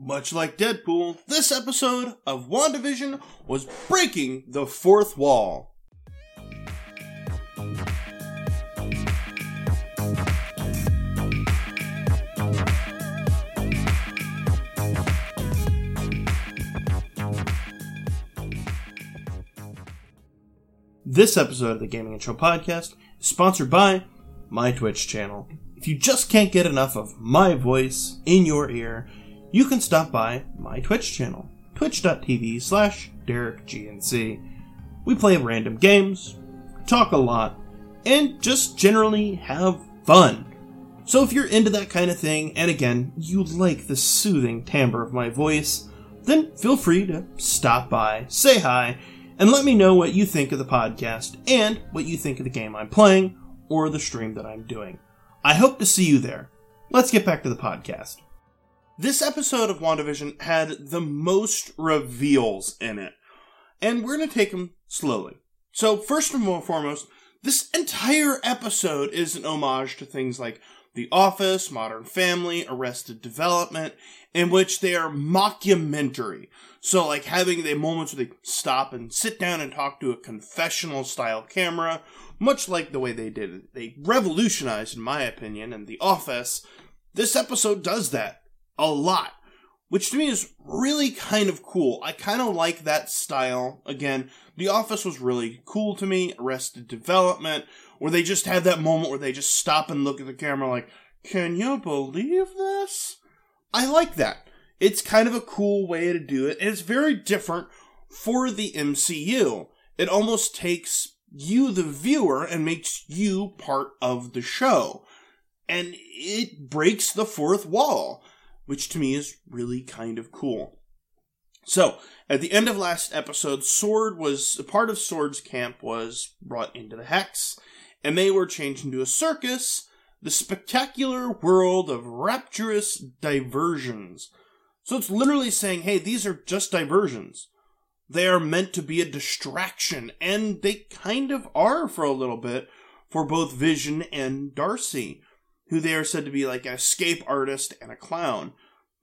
Much like Deadpool, this episode of WandaVision was breaking the fourth wall. This episode of the Gaming and Chill Podcast is sponsored by my Twitch channel. If you just can't get enough of my voice in your ear, you can stop by my Twitch channel, twitch.tv slash DerekGNC. We play random games, talk a lot, and just generally have fun. So if you're into that kind of thing, and again, you like the soothing timbre of my voice, then feel free to stop by, say hi, and let me know what you think of the podcast and what you think of the game I'm playing or the stream that I'm doing. I hope to see you there. Let's get back to the podcast. This episode of WandaVision had the most reveals in it, and we're going to take them slowly. So, first and foremost, this entire episode is an homage to things like The Office, Modern Family, Arrested Development, in which they are mockumentary. So, like having the moments where they stop and sit down and talk to a confessional style camera, much like the way they did it. They revolutionized, in my opinion, in The Office. This episode does that a lot, which to me is really kind of cool. I kind of like that style. Again, The Office was really cool to me. Arrested Development, where they just have that moment where they just stop and look at the camera like, can you believe this? I like that. It's kind of a cool way to do it, and it's very different for the MCU. It almost takes you, the viewer, and makes you part of the show. And it breaks the fourth wall which to me is really kind of cool. So, at the end of last episode, Sword was a part of Sword's camp was brought into the Hex, and they were changed into a circus, the spectacular world of rapturous diversions. So it's literally saying, hey, these are just diversions. They are meant to be a distraction, and they kind of are for a little bit for both Vision and Darcy who they are said to be like an escape artist and a clown.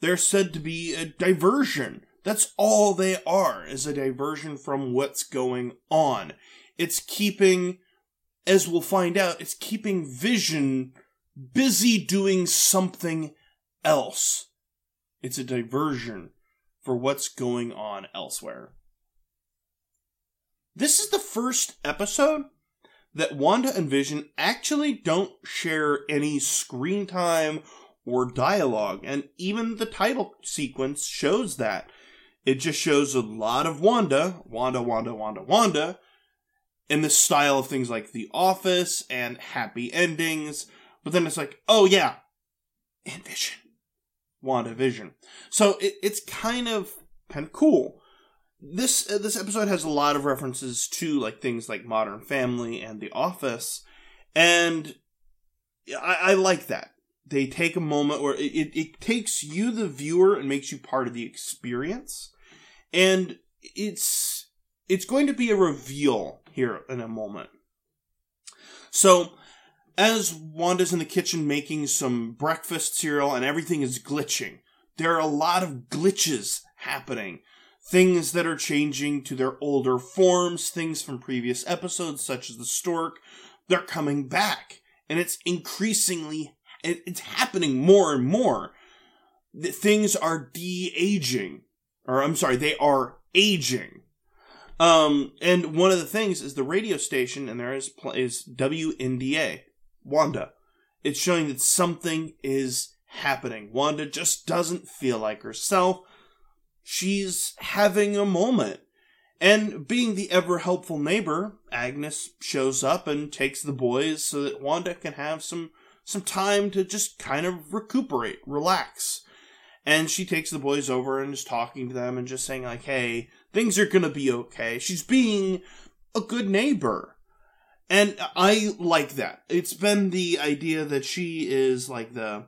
They're said to be a diversion. That's all they are, is a diversion from what's going on. It's keeping, as we'll find out, it's keeping Vision busy doing something else. It's a diversion for what's going on elsewhere. This is the first episode that Wanda and Vision actually don't share any screen time or dialogue, and even the title sequence shows that. It just shows a lot of Wanda, Wanda, Wanda, Wanda, Wanda, in the style of things like The Office and happy endings. But then it's like, oh yeah, and Vision, Wanda Vision. So it, it's kind of kind of cool this uh, this episode has a lot of references to like things like Modern Family and The Office, and I, I like that. They take a moment where it, it, it takes you, the viewer, and makes you part of the experience, and it's it's going to be a reveal here in a moment. So, as Wanda's in the kitchen making some breakfast cereal and everything is glitching, there are a lot of glitches happening things that are changing to their older forms, things from previous episodes, such as the stork, they're coming back. And it's increasingly, it's happening more and more. That things are de-aging. Or, I'm sorry, they are aging. Um, and one of the things is the radio station, and there is, is WNDA, Wanda. It's showing that something is happening. Wanda just doesn't feel like herself she's having a moment. And being the ever helpful neighbor, Agnes shows up and takes the boys so that Wanda can have some some time to just kind of recuperate, relax. And she takes the boys over and is talking to them and just saying like, "Hey, things are going to be okay." She's being a good neighbor. And I like that. It's been the idea that she is like the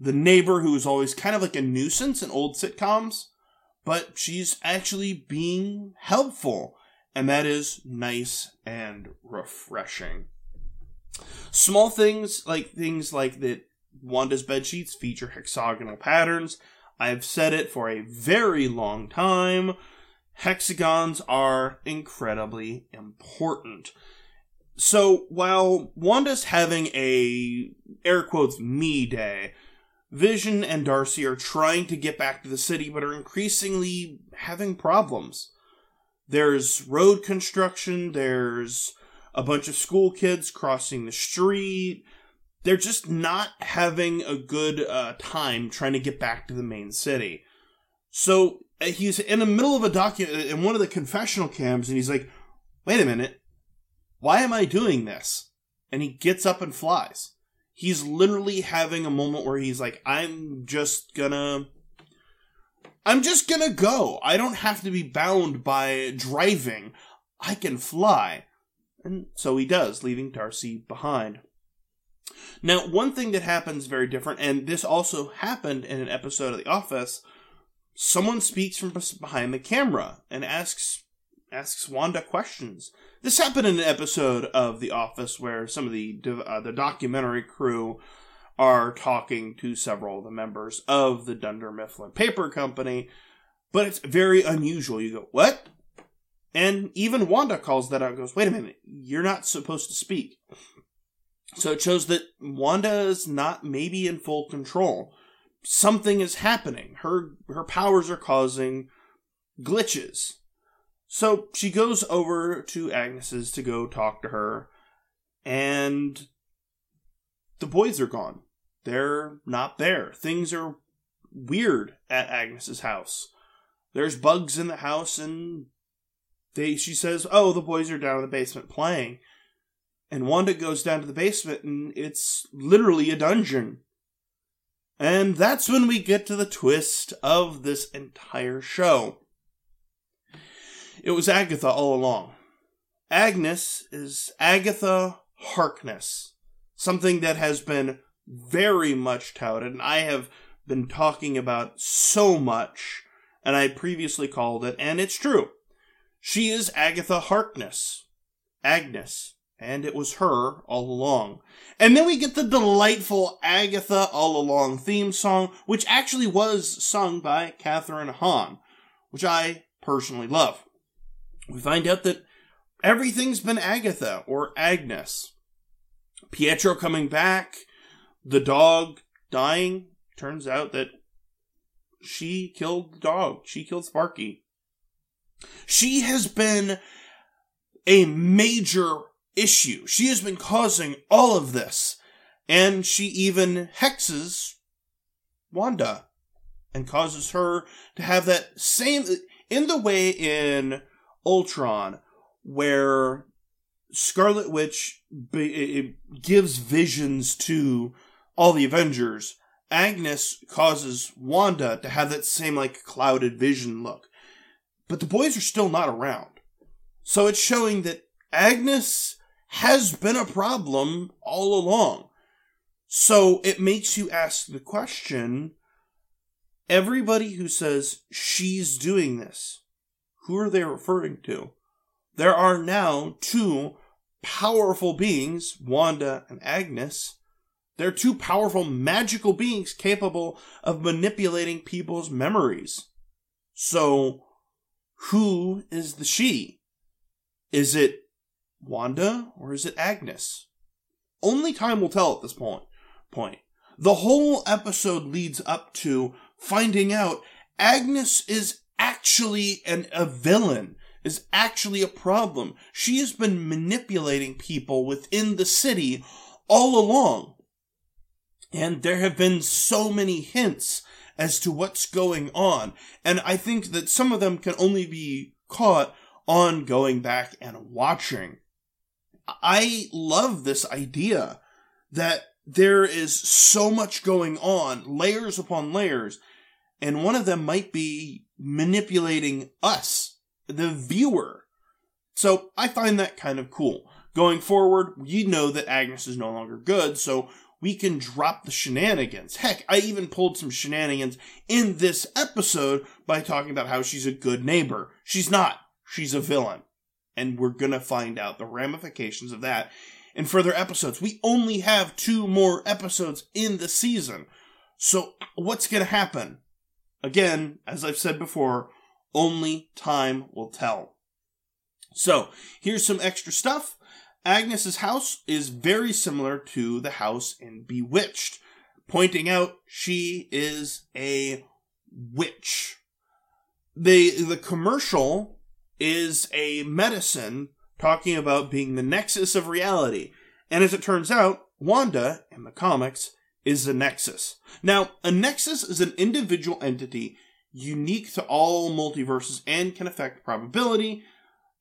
the neighbor who's always kind of like a nuisance in old sitcoms but she's actually being helpful, and that is nice and refreshing. Small things like things like that Wanda's bed sheets feature hexagonal patterns. I've said it for a very long time. Hexagons are incredibly important. So while Wanda's having a air quotes me day, Vision and Darcy are trying to get back to the city but are increasingly having problems. There's road construction, there's a bunch of school kids crossing the street. They're just not having a good uh, time trying to get back to the main city. So uh, he's in the middle of a document in one of the confessional cams, and he's like, "Wait a minute, why am I doing this?" And he gets up and flies. He's literally having a moment where he's like, "I'm just gonna." I'm just gonna go. I don't have to be bound by driving. I can fly. And so he does, leaving Darcy behind. Now, one thing that happens very different, and this also happened in an episode of The Office, someone speaks from behind the camera and asks asks Wanda questions. This happened in an episode of The Office where some of the uh, the documentary crew are talking to several of the members of the Dunder Mifflin Paper Company, but it's very unusual. You go, what? And even Wanda calls that out goes, wait a minute, you're not supposed to speak. So it shows that Wanda is not maybe in full control. Something is happening. Her her powers are causing glitches. So she goes over to Agnes's to go talk to her, and the boys are gone. They're not there. Things are weird at Agnes's house. There's bugs in the house and they she says, "Oh, the boys are down in the basement playing." And Wanda goes down to the basement and it's literally a dungeon. And that's when we get to the twist of this entire show. It was Agatha all along. Agnes is Agatha Harkness, something that has been very much touted, and I have been talking about so much, and I previously called it, and it's true. She is Agatha Harkness. Agnes. And it was her all along. And then we get the delightful Agatha All Along theme song, which actually was sung by Kathryn Hahn, which I personally love. We find out that everything's been Agatha or Agnes. Pietro coming back, the dog dying. Turns out that she killed the dog. She killed Sparky. She has been a major issue. She has been causing all of this. And she even hexes Wanda and causes her to have that same, in the way in Ultron, where Scarlet Witch gives visions to all the Avengers, Agnes causes Wanda to have that same like clouded vision look but the boys are still not around. So it's showing that Agnes has been a problem all along. So it makes you ask the question everybody who says she's doing this, who are they referring to? There are now two powerful beings, Wanda and Agnes. They're two powerful magical beings capable of manipulating people's memories. So, who is the she? Is it Wanda or is it Agnes? Only time will tell at this point. Point. The whole episode leads up to finding out Agnes is actually an, a villain, is actually a problem. She has been manipulating people within the city all along. And there have been so many hints as to what's going on. And I think that some of them can only be caught on going back and watching. I love this idea that there is so much going on, layers upon layers, and one of them might be manipulating us, the viewer. So I find that kind of cool. Going forward, you know that Agnes is no longer good, so we can drop the shenanigans. Heck, I even pulled some shenanigans in this episode by talking about how she's a good neighbor. She's not. She's a villain. And we're gonna find out the ramifications of that in further episodes. We only have two more episodes in the season. So what's gonna happen? Again, as I've said before, only time will tell. So, here's some extra stuff. Agnes's house is very similar to the house in Bewitched, pointing out she is a witch. The the commercial is a medicine talking about being the nexus of reality. And as it turns out, Wanda in the comics is a nexus. Now, a nexus is an individual entity unique to all multiverses and can affect probability,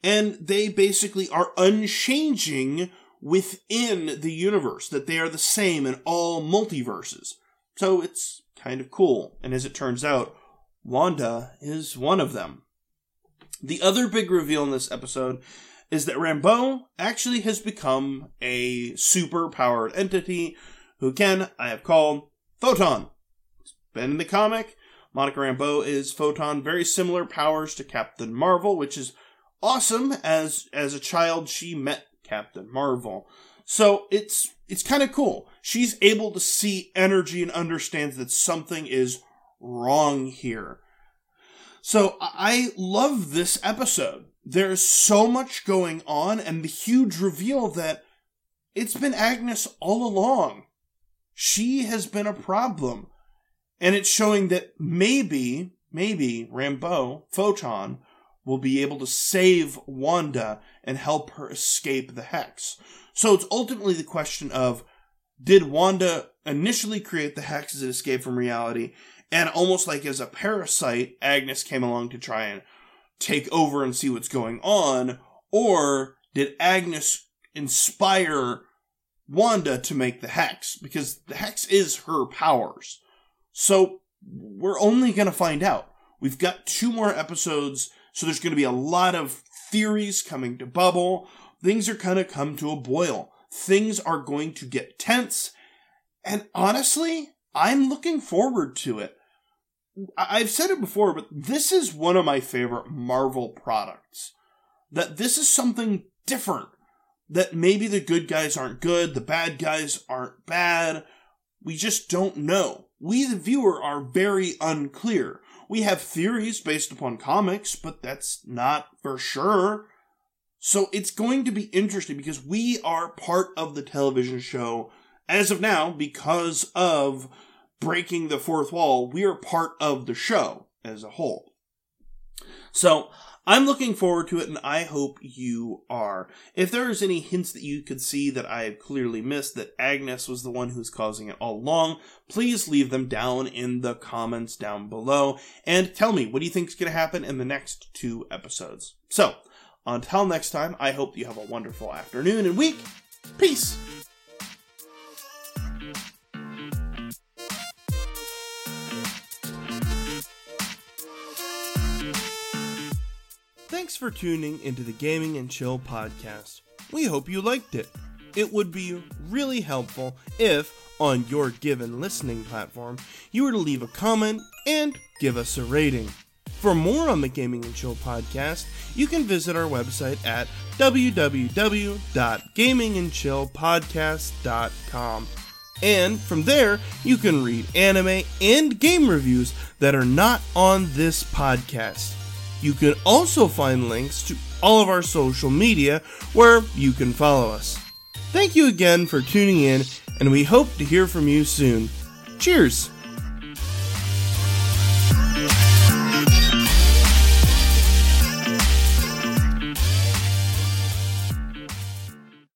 and they basically are unchanging within the universe, that they are the same in all multiverses. So it's kind of cool. And as it turns out, Wanda is one of them. The other big reveal in this episode is that Rambeau actually has become a super powered entity who, again, I have called Photon. It's been in the comic. Monica Rambeau is Photon, very similar powers to Captain Marvel, which is awesome. As as a child, she met Captain Marvel, so it's it's kind of cool. She's able to see energy and understands that something is wrong here. So I love this episode. There's so much going on, and the huge reveal that it's been Agnes all along. She has been a problem. And it's showing that maybe, maybe Rambeau, Photon, will be able to save Wanda and help her escape the Hex. So it's ultimately the question of did Wanda initially create the Hex as an escape from reality? And almost like as a parasite, Agnes came along to try and take over and see what's going on? Or did Agnes inspire Wanda to make the Hex? Because the Hex is her powers. So we're only going to find out. We've got two more episodes, so there's going to be a lot of theories coming to bubble. Things are going to come to a boil. Things are going to get tense. And honestly, I'm looking forward to it. I've said it before, but this is one of my favorite Marvel products. That this is something different. That maybe the good guys aren't good, the bad guys aren't bad. We just don't know. We, the viewer, are very unclear. We have theories based upon comics, but that's not for sure. So it's going to be interesting because we are part of the television show as of now because of breaking the fourth wall, we are part of the show as a whole. So, I'm looking forward to it and I hope you are. If there is any hints that you could see that I have clearly missed that Agnes was the one who's causing it all along, please leave them down in the comments down below and tell me what do you think is going to happen in the next two episodes. So, until next time, I hope you have a wonderful afternoon and week. Peace! Thanks for tuning into the Gaming and Chill podcast. We hope you liked it. It would be really helpful if, on your given listening platform, you were to leave a comment and give us a rating. For more on the Gaming and Chill podcast, you can visit our website at www.gamingandchillpodcast.com. And from there, you can read anime and game reviews that are not on this podcast. You can also find links to all of our social media where you can follow us. Thank you again for tuning in, and we hope to hear from you soon. Cheers!